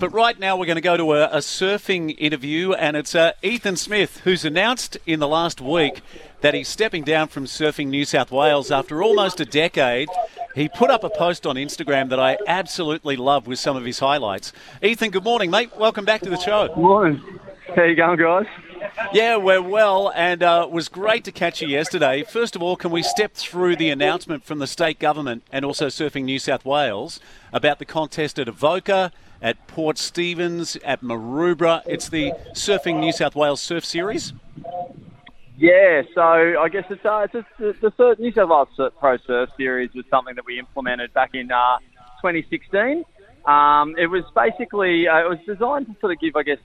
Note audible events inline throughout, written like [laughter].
But right now, we're going to go to a, a surfing interview, and it's uh, Ethan Smith, who's announced in the last week that he's stepping down from Surfing New South Wales after almost a decade. He put up a post on Instagram that I absolutely love with some of his highlights. Ethan, good morning, mate. Welcome back to the show. Good morning. How you going, guys? Yeah, we're well, and uh, it was great to catch you yesterday. First of all, can we step through the announcement from the state government and also Surfing New South Wales about the contest at Avoca, at Port Stephens, at Maroubra? It's the Surfing New South Wales Surf Series. Yeah, so I guess it's, uh, it's just the, the New South Wales Pro Surf Series was something that we implemented back in uh, 2016. Um, it was basically uh, it was designed to sort of give, I guess,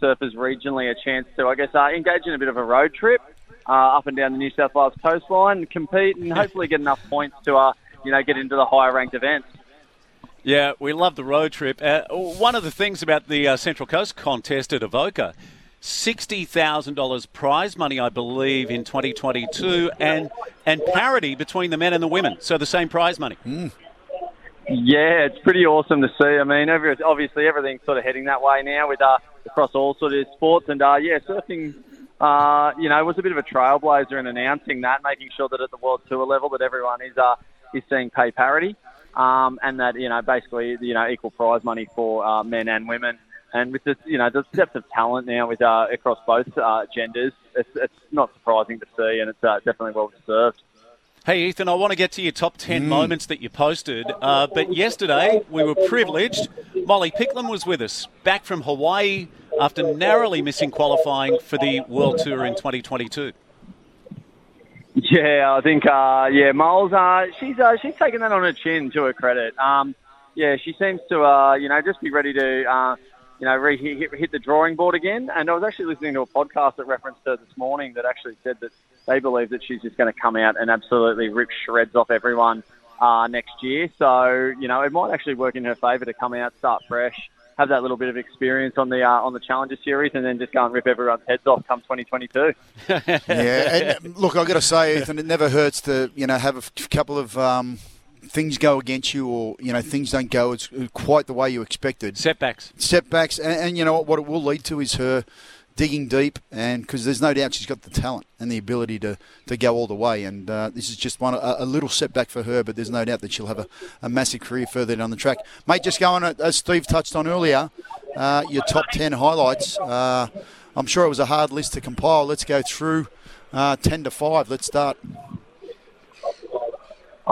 surfers regionally a chance to, I guess, uh, engage in a bit of a road trip uh, up and down the New South Wales coastline, compete, and hopefully get enough points to, uh, you know, get into the higher ranked events. Yeah, we love the road trip. Uh, one of the things about the uh, Central Coast contest at Avoca, $60,000 prize money, I believe, in 2022, and, and parity between the men and the women. So the same prize money. Mm. Yeah, it's pretty awesome to see. I mean, every, obviously everything's sort of heading that way now with uh, across all sort of sports, and uh, yeah, surfing. Uh, you know, was a bit of a trailblazer in announcing that, making sure that at the World Tour level that everyone is uh, is seeing pay parity, um, and that you know basically you know equal prize money for uh, men and women. And with the you know the depth of talent now with uh, across both uh, genders, it's, it's not surprising to see, and it's uh, definitely well deserved. Hey, Ethan, I want to get to your top 10 mm. moments that you posted. Uh, but yesterday, we were privileged. Molly Picklum was with us, back from Hawaii after narrowly missing qualifying for the World Tour in 2022. Yeah, I think, uh, yeah, Moles, uh, she's, uh, she's taken that on her chin to her credit. Um, yeah, she seems to, uh, you know, just be ready to, uh, you know, re- hit, hit the drawing board again. And I was actually listening to a podcast that referenced her this morning that actually said that they believe that she's just going to come out and absolutely rip shreds off everyone uh, next year. So you know, it might actually work in her favour to come out, start fresh, have that little bit of experience on the uh, on the Challenger Series, and then just go and rip everyone's heads off come 2022. [laughs] yeah, and look, I've got to say, Ethan, it never hurts to you know have a couple of. Um, things go against you, or you know things don't go it's quite the way you expected. Setbacks. Setbacks, and, and you know what? What it will lead to is her digging deep, and because there's no doubt she's got the talent and the ability to, to go all the way. And uh, this is just one a, a, little setback for her, but there's no doubt that she'll have a, a massive career further down the track. Mate, just going as Steve touched on earlier, uh, your top ten highlights. Uh, I'm sure it was a hard list to compile. Let's go through uh, ten to five. Let's start.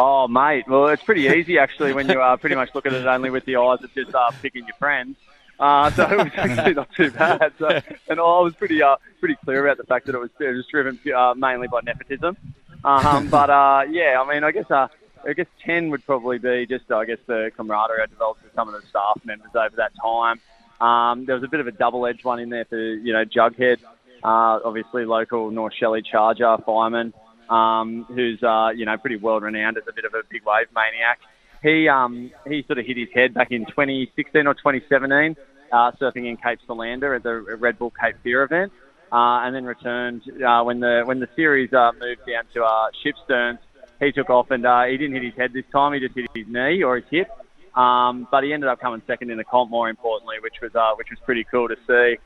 Oh, mate. Well, it's pretty easy actually when you uh, pretty [laughs] much look at it only with the eyes of just uh, picking your friends. Uh, so it was [laughs] actually not too bad. So, and I was pretty uh, pretty clear about the fact that it was, it was driven uh, mainly by nepotism. Um, [laughs] but uh, yeah, I mean, I guess uh, I guess ten would probably be just I guess the camaraderie I developed with some of the staff members over that time. Um, there was a bit of a double-edged one in there for you know Jughead, uh, obviously local North Shelley Charger fireman, um, who's uh, you know pretty world renowned as a bit of a big wave maniac he um, he sort of hit his head back in 2016 or 2017, uh, surfing in Cape Solander at the Red Bull Cape Fear event, uh, and then returned uh, when the when the series uh, moved down to uh, Shipsterns. He took off and uh, he didn't hit his head this time. He just hit his knee or his hip. Um, but he ended up coming second in the comp, more importantly, which was which was pretty cool to see.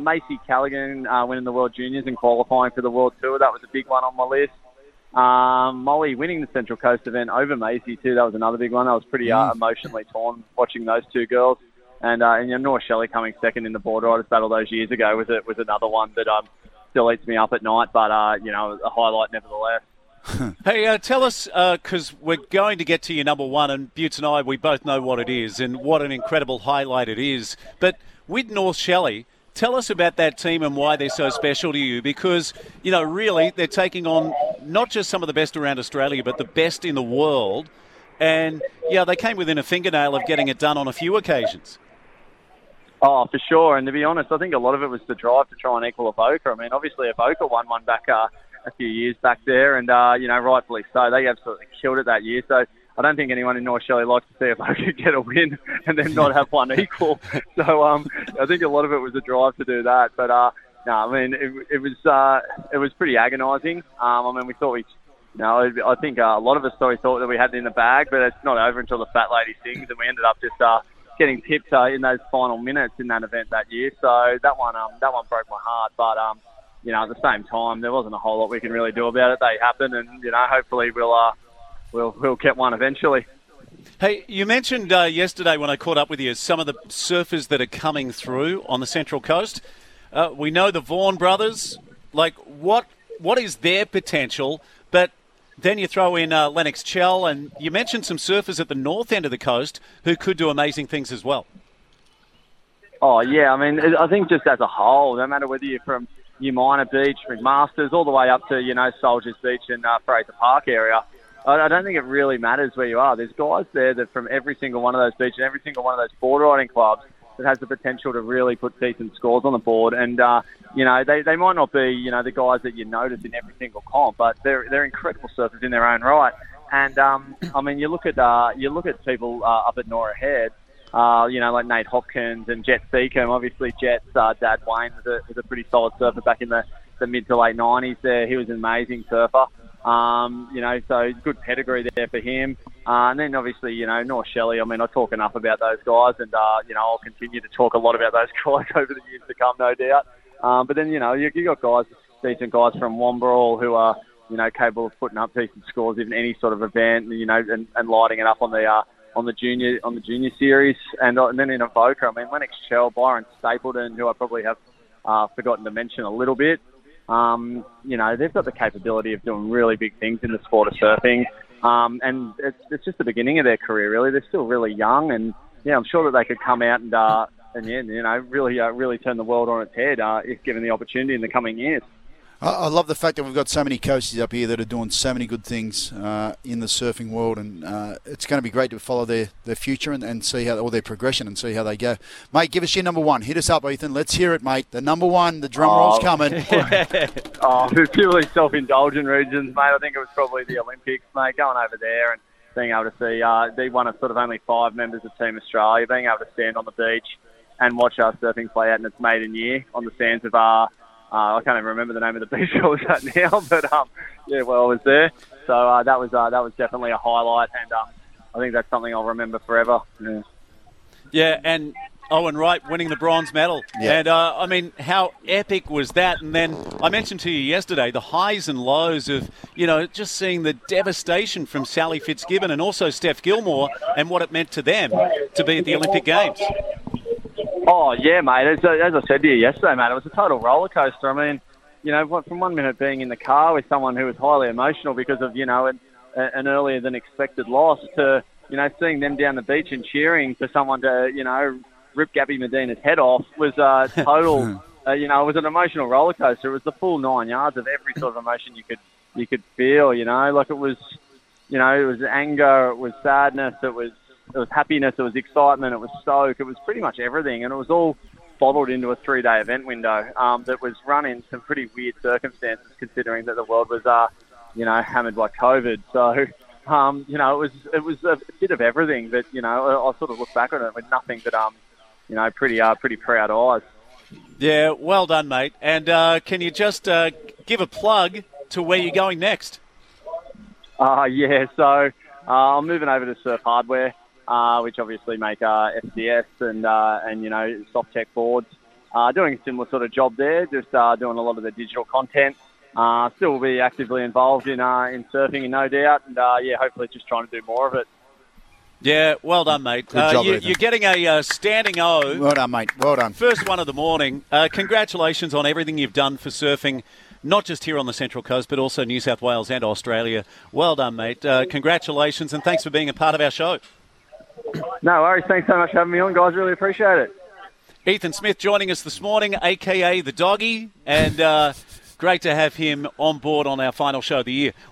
Macy Callaghan winning the World Juniors and qualifying for the World Tour. That was a big one on my list. Um, Molly winning the Central Coast event over Macy too. That was another big one. I was pretty uh, mm. emotionally torn watching those two girls. And uh, and you know, North Shelley coming second in the board riders battle those years ago was it was another one that um, still eats me up at night. But uh, you know, a highlight nevertheless. [laughs] hey, uh, tell us, because uh, we're going to get to your number one, and Butts and I, we both know what it is and what an incredible highlight it is. But with North Shelley, Tell us about that team and why they're so special to you because, you know, really they're taking on not just some of the best around Australia, but the best in the world. And, yeah, they came within a fingernail of getting it done on a few occasions. Oh, for sure. And to be honest, I think a lot of it was the drive to try and equal Avoca. I mean, obviously, Avoca won one back uh, a few years back there, and uh, you know, rightfully so. They absolutely killed it that year. So I don't think anyone in North Shelley likes to see Avoca [laughs] get a win and then not have one equal. [laughs] So um, I think a lot of it was a drive to do that. But uh, no, I mean, it, it was uh, it was pretty agonising. Um, I mean, we thought we. No, I think uh, a lot of us thought we thought that we had it in the bag, but it's not over until the fat lady sings, and we ended up just uh, getting tipped uh, in those final minutes in that event that year. So that one, um, that one broke my heart. But um, you know, at the same time, there wasn't a whole lot we can really do about it. They happened, and you know, hopefully we'll uh, we'll we'll get one eventually. Hey, you mentioned uh, yesterday when I caught up with you some of the surfers that are coming through on the Central Coast. Uh, we know the Vaughan brothers. Like, what what is their potential? But then you throw in uh, Lennox Chell, and you mentioned some surfers at the north end of the coast who could do amazing things as well. Oh yeah, I mean, I think just as a whole, no matter whether you're from Umina Beach, McMaster's, all the way up to you know Soldiers Beach and uh, Frazer Park area. I, I don't think it really matters where you are. There's guys there that from every single one of those beaches, every single one of those board riding clubs that has the potential to really put decent scores on the board. And uh, you know, they, they might not be you know the guys that you notice in every single comp, but they're they're incredible surfers in their own right. And um, I mean, you look at uh, you look at people uh, up at Norah Head. Uh, you know, like Nate Hopkins and Jet Seacombe. Obviously, Jet's uh, dad Wayne was a, was a pretty solid surfer back in the, the mid to late 90s there. He was an amazing surfer. Um, you know, so good pedigree there for him. Uh, and then obviously, you know, North Shelley. I mean, I talk enough about those guys, and uh, you know, I'll continue to talk a lot about those [laughs] guys over the years to come, no doubt. Um, but then, you know, you, you got guys, decent guys from Wamberal who are, you know, capable of putting up decent scores in any sort of event, you know, and, and lighting it up on the uh, on the junior on the junior series, and, uh, and then in Avoca, I mean, Lennox Chell, Byron Stapleton, who I probably have uh, forgotten to mention a little bit. Um, you know, they've got the capability of doing really big things in the sport of surfing. Um, and it's, it's just the beginning of their career, really. They're still really young, and yeah, I'm sure that they could come out and uh, and yeah, you know, really uh, really turn the world on its head uh, if given the opportunity in the coming years. I love the fact that we've got so many coaches up here that are doing so many good things uh, in the surfing world, and uh, it's going to be great to follow their, their future and, and see how or their progression and see how they go. Mate, give us your number one. Hit us up, Ethan. Let's hear it, mate. The number one. The drum roll's coming. [laughs] oh, purely self-indulgent regions, mate. I think it was probably the Olympics, mate. Going over there and being able to see, uh, be one of sort of only five members of Team Australia, being able to stand on the beach and watch our surfing play out in its maiden year on the sands of our. Uh, I can't even remember the name of the [laughs] beach I was at now, but um, yeah, well, I was there. So uh, that was uh, that was definitely a highlight, and um, I think that's something I'll remember forever. Yeah, yeah and Owen Wright winning the bronze medal. Yeah. And uh, I mean, how epic was that? And then I mentioned to you yesterday the highs and lows of, you know, just seeing the devastation from Sally Fitzgibbon and also Steph Gilmore and what it meant to them to be at the Olympic Games. Oh yeah, mate. As, as I said to you yesterday, mate, it was a total roller coaster. I mean, you know, from one minute being in the car with someone who was highly emotional because of you know an, an earlier than expected loss to you know seeing them down the beach and cheering for someone to you know rip Gabby Medina's head off was uh, [laughs] total. uh, you know, it was an emotional roller coaster. It was the full nine yards of every sort of emotion you could you could feel. You know, like it was, you know, it was anger, it was sadness, it was it was happiness, it was excitement, it was stoke, it was pretty much everything, and it was all bottled into a three-day event window um, that was run in some pretty weird circumstances, considering that the world was, uh, you know, hammered by COVID. So, um, you know, it was it was a bit of everything. But you know, I, I sort of look back on it with nothing but, um, you know, pretty uh, pretty proud eyes. Yeah, well done, mate. And uh, can you just uh, give a plug to where you're going next? Uh, yeah, so uh, I'm moving over to Surf Hardware uh, which obviously make uh, FCS and uh, and you know Softech boards. Uh, doing a similar sort of job there, just uh, doing a lot of the digital content. Uh, still will be actively involved in uh, in surfing, no doubt, and uh, yeah, hopefully just trying to do more of it. Yeah, well done, mate. Good job, you, Ethan. are getting a uh, standing O. well done, mate. Well done. First one of the morning. Uh, congratulations on everything you've done for surfing, not just here on the Central Coast, but also New South Wales and Australia. Well done, mate. Uh, congratulations, and thanks for being a part of our show. No worries. Thanks so much for having me on, guys. Really appreciate it. Ethan Smith joining us this morning, aka the doggy, and uh, great to have him on board on our final show of the year.